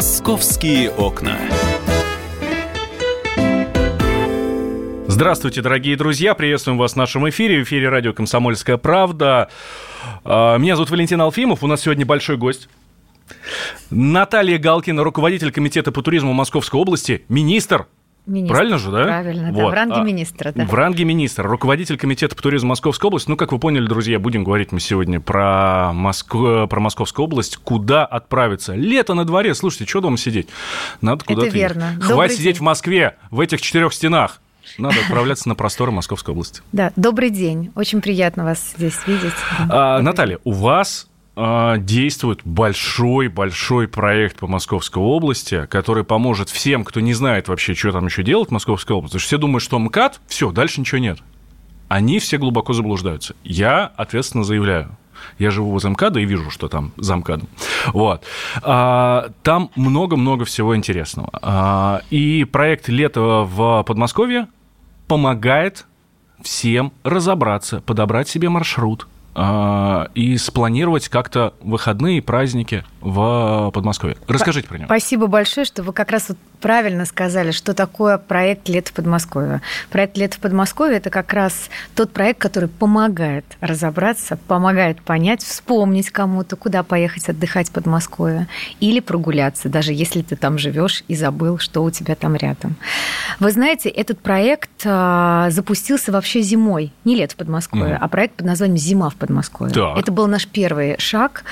Московские окна. Здравствуйте, дорогие друзья. Приветствуем вас в нашем эфире. В эфире радио «Комсомольская правда». А, меня зовут Валентин Алфимов. У нас сегодня большой гость. Наталья Галкина, руководитель комитета по туризму Московской области, министр Министр. Правильно же, да? Правильно, да, Вот. в ранге А, министра, да. В ранге министра, руководитель комитета по туризму Московской области. Ну, как вы поняли, друзья, будем говорить мы сегодня про, Москву, про Московскую область. Куда отправиться? Лето на дворе. Слушайте, что дома сидеть? Надо Это куда-то верно. ехать. Добрый Хватит сидеть день. в Москве, в этих четырех стенах. Надо отправляться на просторы Московской области. Да, добрый день. Очень приятно вас здесь видеть. Да. А, Добрый Наталья, у вас действует большой-большой проект по Московской области, который поможет всем, кто не знает вообще, что там еще делать в Московской области. Потому что все думают, что МКАД, все, дальше ничего нет. Они все глубоко заблуждаются. Я ответственно заявляю. Я живу возле МКАДа и вижу, что там за МКАДом. Вот. А, Там много-много всего интересного. А, И проект «Лето в Подмосковье» помогает всем разобраться, подобрать себе маршрут а, и спланировать как-то выходные и праздники в Подмосковье. Расскажите про него. Спасибо большое, что вы как раз вот правильно сказали, что такое проект «Лето в Подмосковье». Проект «Лето в Подмосковье» – это как раз тот проект, который помогает разобраться, помогает понять, вспомнить кому-то, куда поехать отдыхать в Подмосковье или прогуляться, даже если ты там живешь и забыл, что у тебя там рядом. Вы знаете, этот проект а, запустился вообще зимой, не «Лето в Подмосковье», Мгм. а проект под названием «Зима в Подмосковье». Так. Это был наш первый шаг,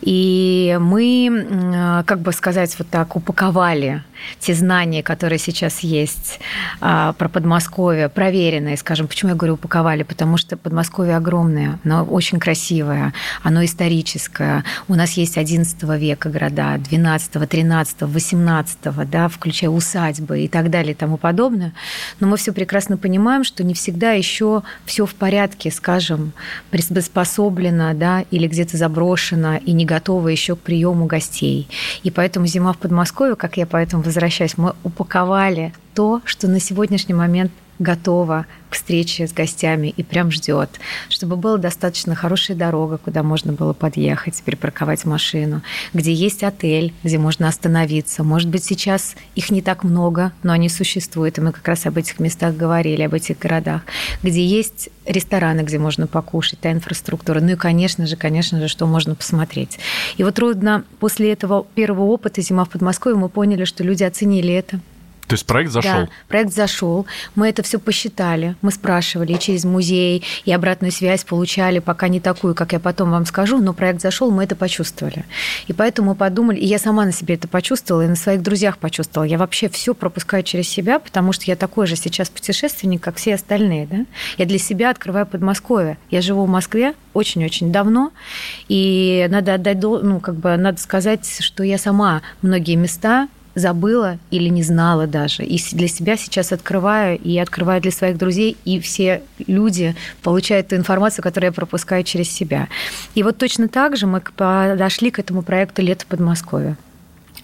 и мы, м, как бы сказать, вот так упаковали те знания, которые сейчас есть а, про Подмосковье, проверенные, скажем. Почему я говорю упаковали? Потому что Подмосковье огромное, оно очень красивое, оно историческое. У нас есть 11 века города, 12, 13, 18, да, включая усадьбы и так далее и тому подобное. Но мы все прекрасно понимаем, что не всегда еще все в порядке, скажем, приспособлено, да, или где-то заброшено и не готово еще к приему гостей. И поэтому зима в Подмосковье, как я поэтому возвращаюсь, мы упаковали то, что на сегодняшний момент готова к встрече с гостями и прям ждет, чтобы была достаточно хорошая дорога, куда можно было подъехать, припарковать машину, где есть отель, где можно остановиться. Может быть, сейчас их не так много, но они существуют, и мы как раз об этих местах говорили, об этих городах, где есть рестораны, где можно покушать, та инфраструктура. Ну и, конечно же, конечно же, что можно посмотреть. И вот трудно после этого первого опыта «Зима в Подмосковье» мы поняли, что люди оценили это, То есть проект зашел. да, проект зашел. Мы это все посчитали. Мы спрашивали через музей, и обратную связь получали, пока не такую, как я потом вам скажу, но проект зашел, мы это почувствовали. И поэтому мы подумали, и я сама на себе это почувствовала, и на своих друзьях почувствовала. Я вообще все пропускаю через себя, потому что я такой же сейчас путешественник, как все остальные. Да? Я для себя открываю Подмосковье. Я живу в Москве очень-очень давно, и надо отдать, ну, как бы, надо сказать, что я сама многие места забыла или не знала даже. И для себя сейчас открываю, и открываю для своих друзей, и все люди получают ту информацию, которую я пропускаю через себя. И вот точно так же мы подошли к этому проекту «Лето в Подмосковье».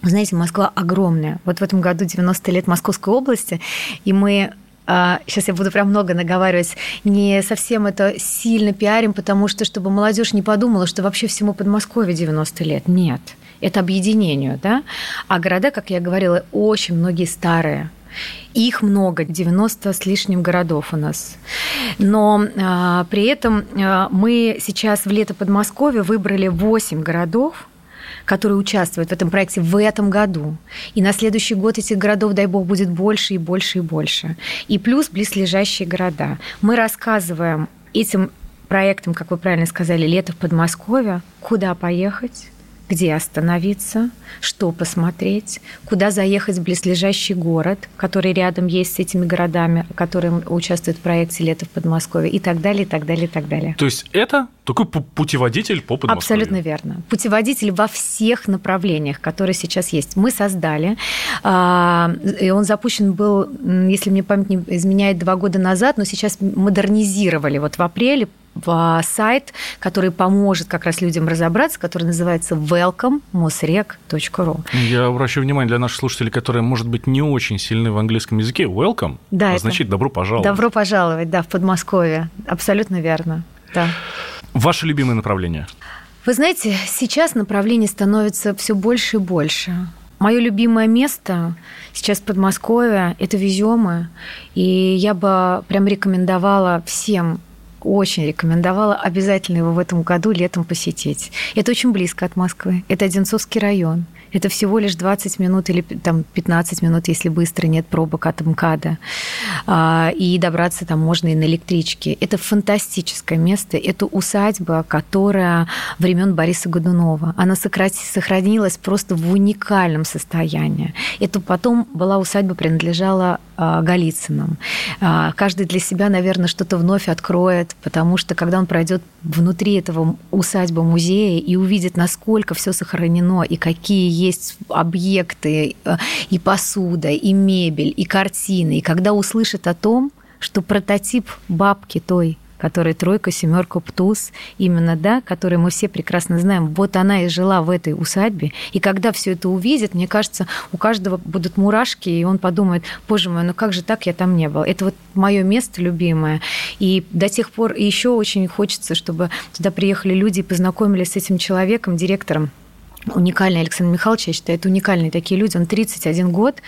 Знаете, Москва огромная. Вот в этом году 90 лет Московской области, и мы сейчас я буду прям много наговаривать, не совсем это сильно пиарим, потому что, чтобы молодежь не подумала, что вообще всему Подмосковье 90 лет. Нет, это объединению, да? А города, как я говорила, очень многие старые. Их много, 90 с лишним городов у нас. Но а, при этом а, мы сейчас в лето Подмосковья выбрали 8 городов, которые участвуют в этом проекте в этом году. И на следующий год этих городов, дай бог, будет больше и больше и больше. И плюс близлежащие города. Мы рассказываем этим проектом, как вы правильно сказали, «Лето в Подмосковье», куда поехать, где остановиться, что посмотреть, куда заехать в близлежащий город, который рядом есть с этими городами, которые участвуют в проекте «Лето в Подмосковье» и так далее, и так далее, и так далее. То есть это такой пу- путеводитель по Подмосковью. Абсолютно верно. Путеводитель во всех направлениях, которые сейчас есть. Мы создали, а, и он запущен был, если мне память не изменяет, два года назад, но сейчас модернизировали. Вот в апреле в сайт, который поможет как раз людям разобраться, который называется welcome.mosrec.ru. Я обращаю внимание для наших слушателей, которые, может быть, не очень сильны в английском языке. Welcome Да, это- означает добро пожаловать. Добро пожаловать, да, в Подмосковье. Абсолютно верно. Да. Ваше любимое направление? Вы знаете, сейчас направлений становится все больше и больше. Мое любимое место сейчас в Подмосковье – это Веземы. И я бы прям рекомендовала всем очень рекомендовала обязательно его в этом году летом посетить. Это очень близко от Москвы. Это Одинцовский район. Это всего лишь 20 минут или там, 15 минут, если быстро нет пробок от МКАДа. А, и добраться там можно и на электричке. Это фантастическое место. Это усадьба, которая времен Бориса Годунова. Она сохранилась просто в уникальном состоянии. Это потом была усадьба, принадлежала а, Голицыным. А, каждый для себя, наверное, что-то вновь откроет, потому что когда он пройдет внутри этого усадьбы музея и увидит, насколько все сохранено и какие есть объекты, э, и посуда, и мебель, и картины, и когда услышит о том, что прототип бабки той которая тройка, семерка, птуз, именно, да, которую мы все прекрасно знаем. Вот она и жила в этой усадьбе. И когда все это увидит, мне кажется, у каждого будут мурашки, и он подумает, боже мой, ну как же так, я там не был. Это вот мое место любимое. И до тех пор еще очень хочется, чтобы туда приехали люди и познакомились с этим человеком, директором уникальный Александр Михайлович, я считаю, это уникальные такие люди. Он 31 год,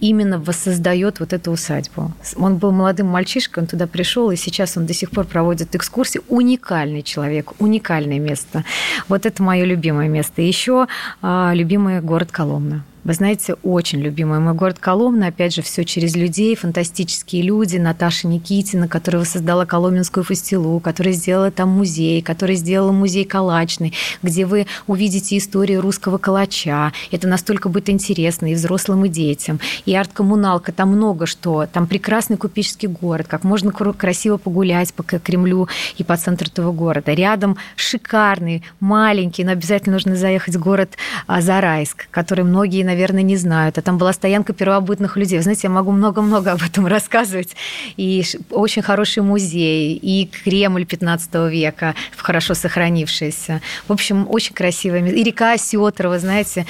именно воссоздает вот эту усадьбу. Он был молодым мальчишкой, он туда пришел, и сейчас он до сих пор проводит экскурсии. Уникальный человек, уникальное место. Вот это мое любимое место. Еще а, любимый город Коломна. Вы знаете, очень любимый мой город Коломна. Опять же, все через людей, фантастические люди. Наташа Никитина, которая создала Коломенскую фастилу, которая сделала там музей, которая сделала музей калачный, где вы увидите историю русского калача. Это настолько будет интересно и взрослым, и детям. И арт-коммуналка, там много что. Там прекрасный купеческий город, как можно красиво погулять по Кремлю и по центру этого города. Рядом шикарный, маленький, но обязательно нужно заехать в город а, Зарайск, который многие, наверное, наверное, не знают. А там была стоянка первобытных людей. Вы знаете, я могу много-много об этом рассказывать. И очень хороший музей, и Кремль 15 века, хорошо сохранившийся. В общем, очень красивое место. И река Осетра, вы знаете,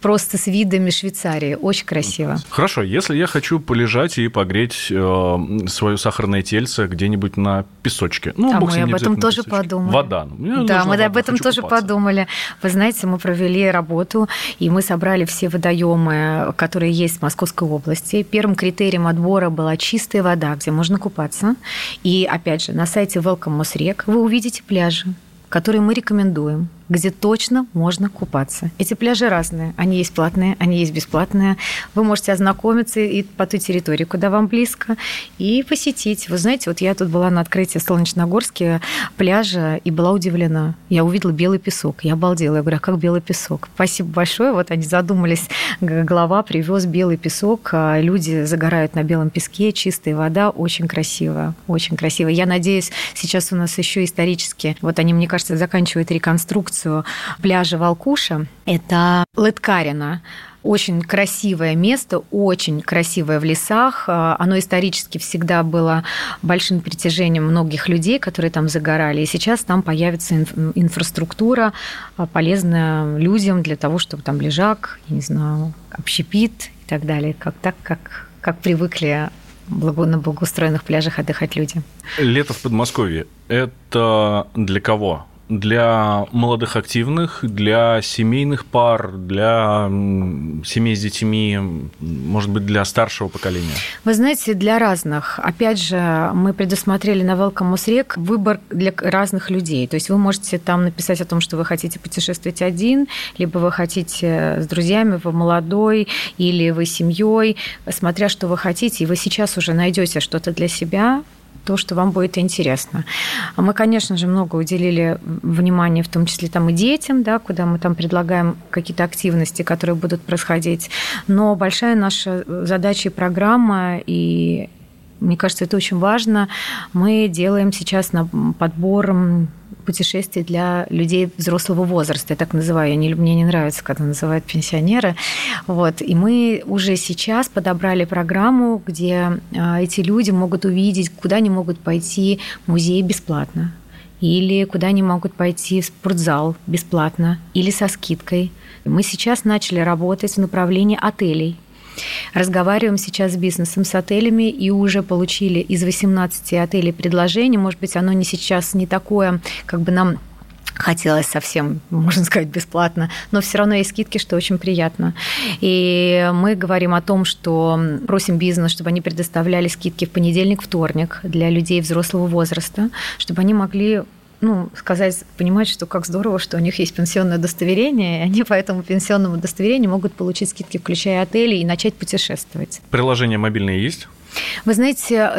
просто с видами Швейцарии. Очень красиво. Хорошо, если я хочу полежать и погреть э, свое сахарное тельце где-нибудь на песочке. Ну, а мы об этом тоже подумали. Вода. Мне да, мы вода, об этом тоже купаться. подумали. Вы знаете, мы провели работу, и мы собрали все водоемы водоемы, которые есть в Московской области. Первым критерием отбора была чистая вода, где можно купаться. И, опять же, на сайте Welcome Мосрек вы увидите пляжи, которые мы рекомендуем где точно можно купаться. Эти пляжи разные. Они есть платные, они есть бесплатные. Вы можете ознакомиться и по той территории, куда вам близко, и посетить. Вы знаете, вот я тут была на открытии Солнечногорске пляжа и была удивлена. Я увидела белый песок. Я обалдела. Я говорю, а как белый песок? Спасибо большое. Вот они задумались. Глава привез белый песок. А люди загорают на белом песке. Чистая вода. Очень красиво. Очень красиво. Я надеюсь, сейчас у нас еще исторически, вот они, мне кажется, заканчивают реконструкцию экскурсию пляжа Волкуша. Это Лыткарина очень красивое место, очень красивое в лесах. Оно исторически всегда было большим притяжением многих людей, которые там загорали. И сейчас там появится инфраструктура, полезная людям для того, чтобы там лежак, я не знаю, общепит и так далее, как так, как, как привыкли на благоустроенных пляжах отдыхать люди. Лето в Подмосковье – это для кого? Для молодых активных, для семейных пар, для семей с детьми, может быть, для старшего поколения? Вы знаете, для разных. Опять же, мы предусмотрели на Welcome Рек выбор для разных людей. То есть вы можете там написать о том, что вы хотите путешествовать один, либо вы хотите с друзьями, вы молодой, или вы семьей, смотря что вы хотите, и вы сейчас уже найдете что-то для себя, то, что вам будет интересно. А мы, конечно же, много уделили внимания, в том числе там и детям, да, куда мы там предлагаем какие-то активности, которые будут происходить. Но большая наша задача и программа, и мне кажется, это очень важно. Мы делаем сейчас на подбор путешествий для людей взрослого возраста, я так называю. Я не, мне не нравится, когда называют пенсионеры. Вот. И мы уже сейчас подобрали программу, где а, эти люди могут увидеть, куда они могут пойти в музей бесплатно, или куда они могут пойти в спортзал бесплатно, или со скидкой. Мы сейчас начали работать в направлении отелей. Разговариваем сейчас с бизнесом, с отелями, и уже получили из 18 отелей предложение. Может быть, оно не сейчас не такое, как бы нам хотелось совсем, можно сказать, бесплатно, но все равно есть скидки, что очень приятно. И мы говорим о том, что просим бизнес, чтобы они предоставляли скидки в понедельник, вторник для людей взрослого возраста, чтобы они могли ну, сказать, понимать, что как здорово, что у них есть пенсионное удостоверение, и они по этому пенсионному удостоверению могут получить скидки, включая отели, и начать путешествовать. Приложения мобильные есть? Вы знаете,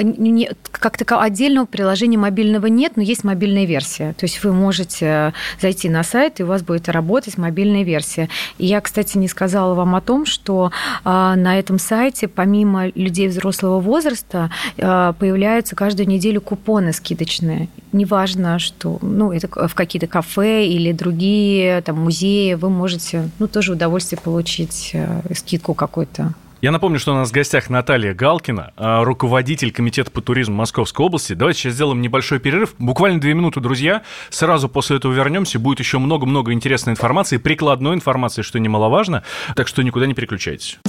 как такового отдельного приложения мобильного нет, но есть мобильная версия. То есть вы можете зайти на сайт, и у вас будет работать мобильная версия. И я, кстати, не сказала вам о том, что а, на этом сайте, помимо людей взрослого возраста, а, появляются каждую неделю купоны скидочные. Неважно, что ну, это в какие-то кафе или другие там, музеи, вы можете ну, тоже удовольствие получить, э, скидку какую-то. Я напомню, что у нас в гостях Наталья Галкина, а, руководитель Комитета по туризму Московской области. Давайте сейчас сделаем небольшой перерыв. Буквально две минуты, друзья. Сразу после этого вернемся. Будет еще много-много интересной информации, прикладной информации, что немаловажно. Так что никуда не переключайтесь.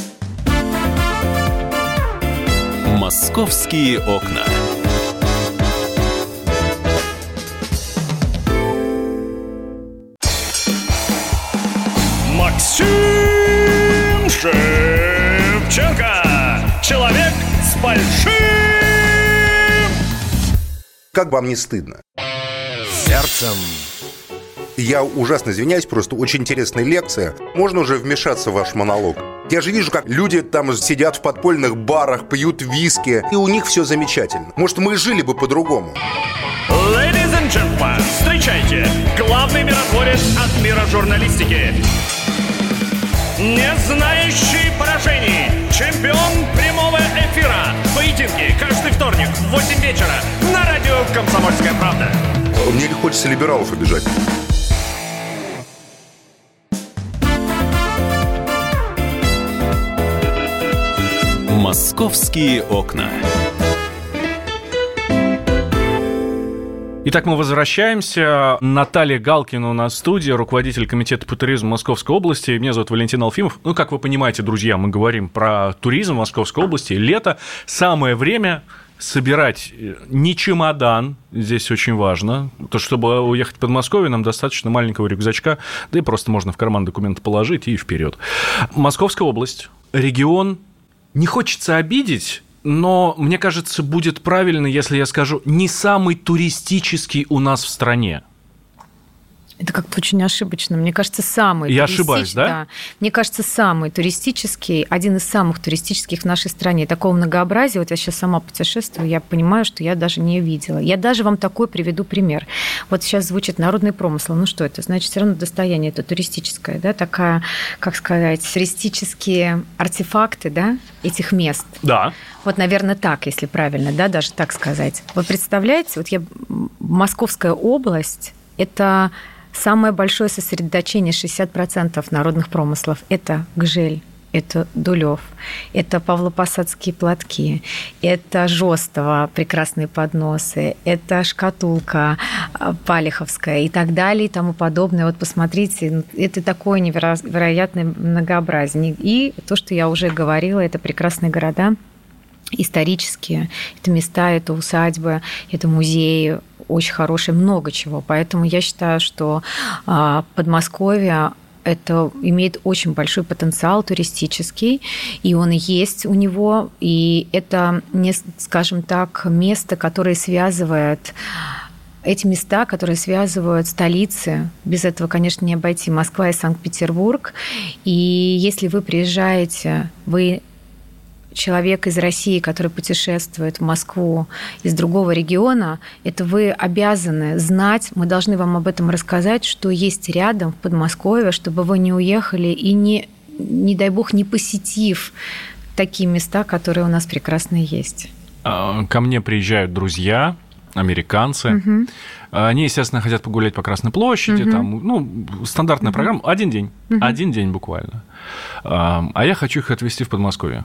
«Московские окна». Большим... Как вам не стыдно? Сердцем. Я ужасно извиняюсь, просто очень интересная лекция. Можно уже вмешаться в ваш монолог? Я же вижу, как люди там сидят в подпольных барах, пьют виски, и у них все замечательно. Может, мы жили бы по-другому? Ladies and gentlemen, встречайте, главный миротворец от мира журналистики. Не знающий поражений. Чемпион прямого эфира. Поединки каждый вторник в 8 вечера на радио «Комсомольская правда». Мне не хочется либералов обижать. «Московские окна». Итак, мы возвращаемся. Наталья Галкина у нас в студии, руководитель комитета по туризму Московской области. Меня зовут Валентин Алфимов. Ну, как вы понимаете, друзья, мы говорим про туризм Московской области. Лето – самое время собирать э, не чемодан, здесь очень важно, то чтобы уехать в Подмосковье, нам достаточно маленького рюкзачка, да и просто можно в карман документы положить и вперед. Московская область, регион, не хочется обидеть, но мне кажется, будет правильно, если я скажу, не самый туристический у нас в стране. Это как-то очень ошибочно. Мне кажется, самый Я ошибаюсь, да? да? Мне кажется, самый туристический, один из самых туристических в нашей стране. Такого многообразия, вот я сейчас сама путешествую, я понимаю, что я даже не видела. Я даже вам такой приведу пример. Вот сейчас звучит народный промысл. Ну что это? Значит, все равно достояние это туристическое, да, такая, как сказать, туристические артефакты, да, этих мест. Да. Вот, наверное, так, если правильно, да, даже так сказать. Вы представляете, вот я Московская область, это Самое большое сосредоточение, 60% народных промыслов, это гжель, это Дулев, это Павлопосадские платки, это Жостова, прекрасные подносы, это шкатулка а, Палиховская и так далее и тому подобное. Вот посмотрите, это такое невероятное многообразие. И то, что я уже говорила, это прекрасные города, исторические, это места, это усадьбы, это музеи, очень хорошие, много чего. Поэтому я считаю, что а, Подмосковье это имеет очень большой потенциал туристический, и он есть у него, и это, скажем так, место, которое связывает эти места, которые связывают столицы, без этого, конечно, не обойти, Москва и Санкт-Петербург. И если вы приезжаете, вы человек из России, который путешествует в Москву из другого региона, это вы обязаны знать, мы должны вам об этом рассказать, что есть рядом в Подмосковье, чтобы вы не уехали и не, не дай бог, не посетив такие места, которые у нас прекрасные есть. А, ко мне приезжают друзья, американцы. Угу. Они, естественно, хотят погулять по Красной площади, угу. там, ну, стандартная угу. программа, один день, угу. один день буквально. А я хочу их отвезти в Подмосковье.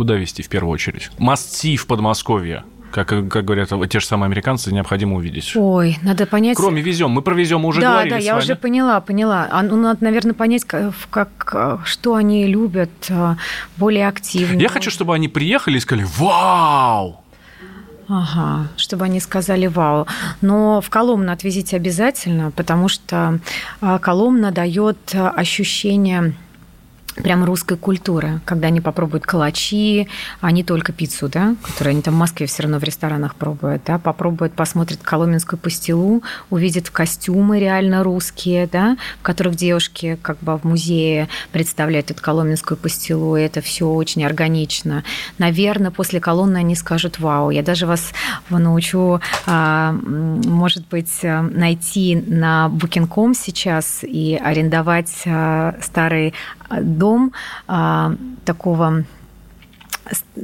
Куда везти в первую очередь? Must в Подмосковье. Как, как говорят те же самые американцы, необходимо увидеть. Ой, надо понять... Кроме везем, мы про везем уже да, говорили Да, я вами. уже поняла, поняла. А, ну, надо, наверное, понять, как, как, что они любят а, более активно. Я хочу, чтобы они приехали и сказали «Вау!» Ага, чтобы они сказали вау. Но в Коломну отвезите обязательно, потому что а, Коломна дает ощущение прям русской культуры, когда они попробуют калачи, а не только пиццу, да, которую они там в Москве все равно в ресторанах пробуют, да, попробуют, посмотрят коломенскую пастилу, увидят костюмы реально русские, да, в которых девушки как бы в музее представляют эту коломенскую пастилу, и это все очень органично. Наверное, после колонны они скажут, вау, я даже вас научу, а, может быть, найти на Booking.com сейчас и арендовать а, старый дом а, такого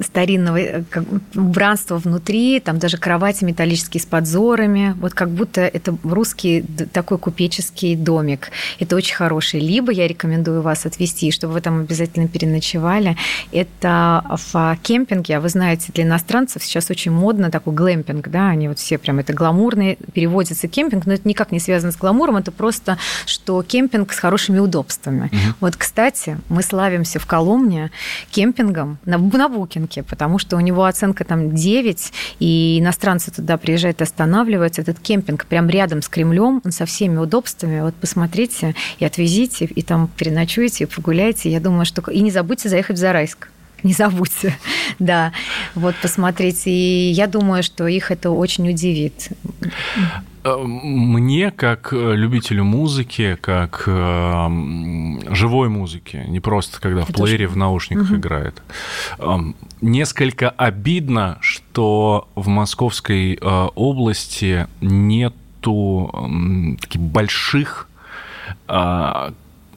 старинного э, убранства внутри, там даже кровати металлические с подзорами, вот как будто это русский такой купеческий домик. Это очень хороший. Либо я рекомендую вас отвезти, чтобы вы там обязательно переночевали. Это в кемпинге, а вы знаете, для иностранцев сейчас очень модно такой глэмпинг, да, они вот все прям это гламурные, переводится кемпинг, но это никак не связано с гламуром, это просто, что кемпинг с хорошими удобствами. Угу. Вот, кстати, мы славимся в Коломне кемпингом на, на букинге, потому что у него оценка там 9, и иностранцы туда приезжают и останавливаются. Этот кемпинг прям рядом с Кремлем, он со всеми удобствами. Вот посмотрите и отвезите, и там переночуете, и погуляйте. Я думаю, что... И не забудьте заехать в Зарайск не забудьте, да, вот посмотрите. И я думаю, что их это очень удивит. Э, мне, как э, любителю музыки, как э, живой музыки, не просто когда Это в плеере, в наушниках угу. играет, э, несколько обидно, что в Московской э, области нету э, таких больших э,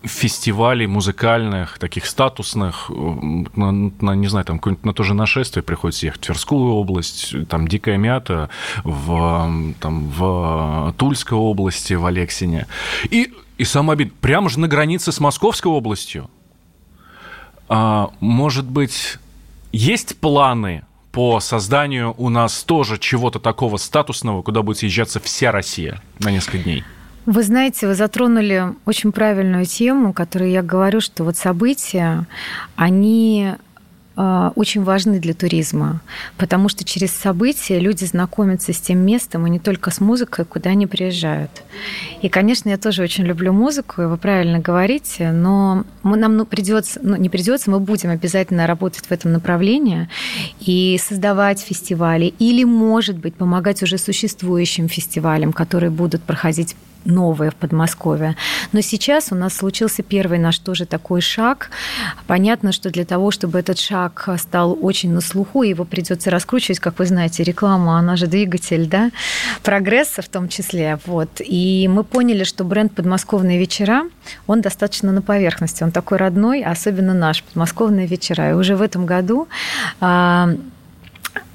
фестивалей музыкальных, таких статусных, на, на не знаю, там на то же нашествие приходится ехать в Тверскую область, там Дикая Мята, в, там, в Тульской области, в Алексине. И, и самое обидное, прямо же на границе с Московской областью. А, может быть, есть планы по созданию у нас тоже чего-то такого статусного, куда будет съезжаться вся Россия на несколько дней? Вы знаете, вы затронули очень правильную тему, которую я говорю, что вот события, они э, очень важны для туризма, потому что через события люди знакомятся с тем местом, и не только с музыкой, куда они приезжают. И, конечно, я тоже очень люблю музыку, и вы правильно говорите, но нам ну, придется, ну, не придется, мы будем обязательно работать в этом направлении и создавать фестивали, или, может быть, помогать уже существующим фестивалям, которые будут проходить новое в Подмосковье. Но сейчас у нас случился первый наш тоже такой шаг. Понятно, что для того, чтобы этот шаг стал очень на слуху, его придется раскручивать, как вы знаете, реклама, она же двигатель, да, прогресса в том числе. Вот. И мы поняли, что бренд «Подмосковные вечера», он достаточно на поверхности, он такой родной, особенно наш «Подмосковные вечера». И уже в этом году а,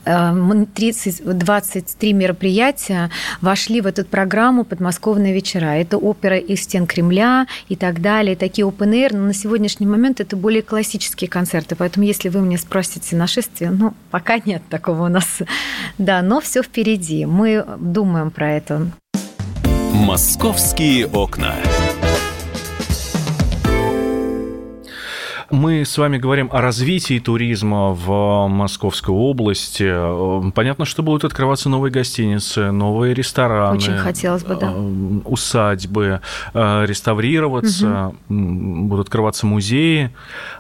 30, 23 мероприятия вошли в эту программу «Подмосковные вечера». Это опера из стен Кремля и так далее, такие open но на сегодняшний момент это более классические концерты, поэтому если вы мне спросите нашествие, ну, пока нет такого у нас, да, но все впереди, мы думаем про это. «Московские окна». Мы с вами говорим о развитии туризма в Московской области. Понятно, что будут открываться новые гостиницы, новые рестораны. Очень хотелось бы, да. Э, усадьбы, э, реставрироваться, угу. будут открываться музеи.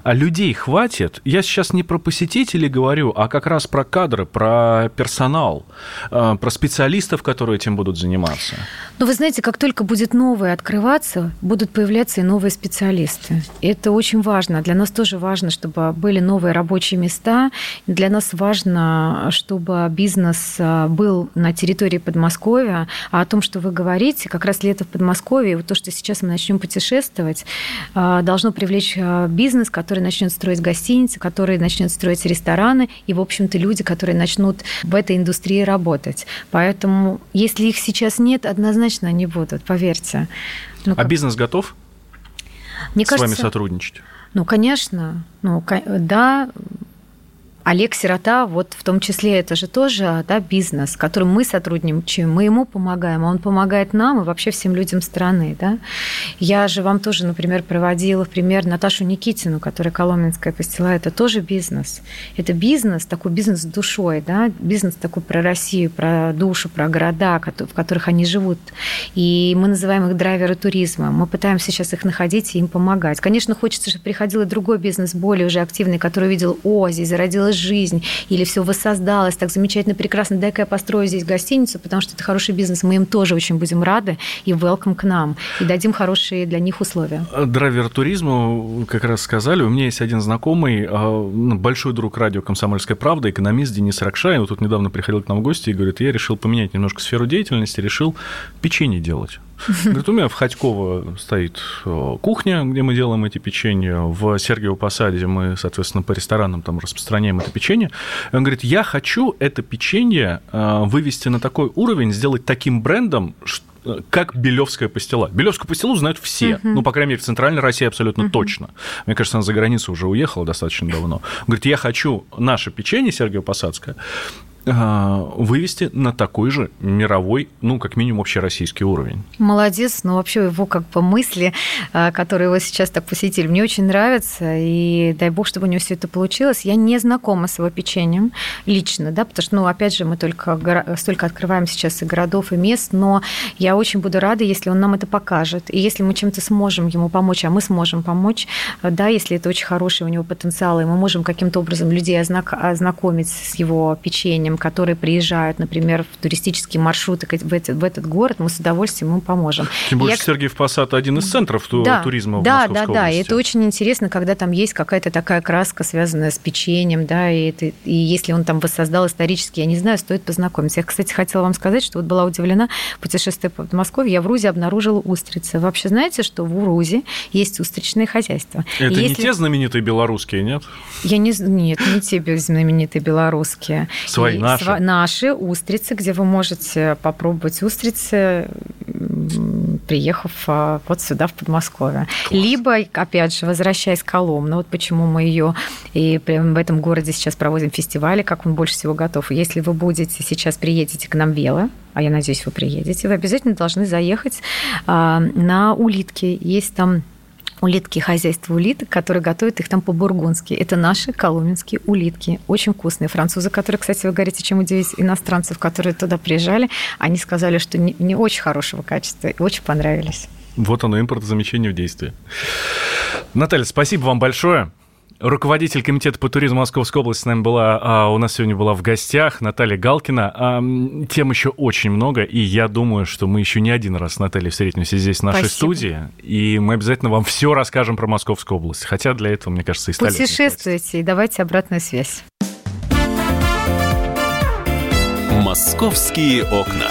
А людей хватит? Я сейчас не про посетителей говорю, а как раз про кадры, про персонал, э, про специалистов, которые этим будут заниматься. Ну, вы знаете, как только будет новое открываться, будут появляться и новые специалисты. Это очень важно для нас нас тоже важно, чтобы были новые рабочие места. Для нас важно, чтобы бизнес э, был на территории Подмосковья. А о том, что вы говорите, как раз лето в Подмосковье, вот то, что сейчас мы начнем путешествовать, э, должно привлечь э, бизнес, который начнет строить гостиницы, который начнет строить рестораны, и, в общем-то, люди, которые начнут в этой индустрии работать. Поэтому, если их сейчас нет, однозначно они будут, поверьте. Ну, а бизнес готов Мне с кажется, вами сотрудничать? Ну, конечно, ну, да, Олег Сирота, вот в том числе, это же тоже да, бизнес, с которым мы сотрудничаем, мы ему помогаем, а он помогает нам и вообще всем людям страны. Да? Я же вам тоже, например, приводила в пример Наташу Никитину, которая Коломенская пастила. Это тоже бизнес. Это бизнес, такой бизнес с душой, да? бизнес такой про Россию, про душу, про города, в которых они живут. И мы называем их драйверы туризма. Мы пытаемся сейчас их находить и им помогать. Конечно, хочется, чтобы приходил и другой бизнес, более уже активный, который увидел, о, здесь зародилась жизнь, или все воссоздалось так замечательно, прекрасно, дай-ка я построю здесь гостиницу, потому что это хороший бизнес, мы им тоже очень будем рады и welcome к нам, и дадим хорошие для них условия. Драйвер туризма, как раз сказали, у меня есть один знакомый, а, ну, большой друг радио «Комсомольская правда», экономист Денис Ракшай, он тут недавно приходил к нам в гости и говорит, я решил поменять немножко сферу деятельности, решил печенье делать. Говорит, у меня в Ходьково стоит э, кухня, где мы делаем эти печенья. В Сергиево Посаде мы, соответственно, по ресторанам там распространяем это печенье. И он говорит, я хочу это печенье э, вывести на такой уровень, сделать таким брендом, э, как Белевская пастила. Белевскую пастилу знают все. Uh-huh. Ну, по крайней мере, в Центральной России абсолютно uh-huh. точно. Мне кажется, она за границу уже уехала достаточно давно. Говорит, я хочу наше печенье Сергиево-Посадское а, вывести на такой же мировой, ну, как минимум, общероссийский уровень. Молодец, но вообще его как бы мысли, а, которые его сейчас так посетили, мне очень нравятся, и дай бог, чтобы у него все это получилось. Я не знакома с его печеньем лично, да, потому что, ну, опять же, мы только столько открываем сейчас и городов, и мест, но я очень буду рада, если он нам это покажет, и если мы чем-то сможем ему помочь, а мы сможем помочь, да, если это очень хороший у него потенциал, и мы можем каким-то образом людей ознакомить с его печеньем, людям, которые приезжают, например, в туристические маршруты в, эти, в этот город, мы с удовольствием им поможем. Тем более, Я... Сергеев Посад один из центров да, туризма да, в Московской Да, да, да, и это очень интересно, когда там есть какая-то такая краска, связанная с печеньем, да, и, это, и если он там воссоздал исторически, я не знаю, стоит познакомиться. Я, кстати, хотела вам сказать, что вот была удивлена путешествие по Москве, я в Рузе обнаружила устрицы. Вы вообще знаете, что в Урузе есть устричное хозяйство? Это если... не те знаменитые белорусские, нет? Я не... Нет, не те знаменитые белорусские. Свои, наши? Сва... Наши устрицы, где вы можете попробовать устрицы, приехав а, вот сюда, в Подмосковье. Класс. Либо, опять же, возвращаясь к Коломну, вот почему мы ее и в этом городе сейчас проводим фестивали, как он больше всего готов. Если вы будете сейчас приедете к нам вело, а я надеюсь, вы приедете, вы обязательно должны заехать а, на улитки. Есть там улитки хозяйства улиток, которые готовят их там по-бургундски. Это наши коломенские улитки. Очень вкусные. Французы, которые, кстати, вы говорите, чем удивить иностранцев, которые туда приезжали, они сказали, что не, не очень хорошего качества и очень понравились. Вот оно, импортозамещение в действии. Наталья, спасибо вам большое. Руководитель комитета по туризму Московской области с нами была, а, у нас сегодня была в гостях Наталья Галкина. А, тем еще очень много, и я думаю, что мы еще не один раз с Натальей встретимся здесь, в нашей Спасибо. студии, и мы обязательно вам все расскажем про Московскую область. Хотя для этого, мне кажется, и стали. Путешествуйте и давайте обратную связь. «Московские окна».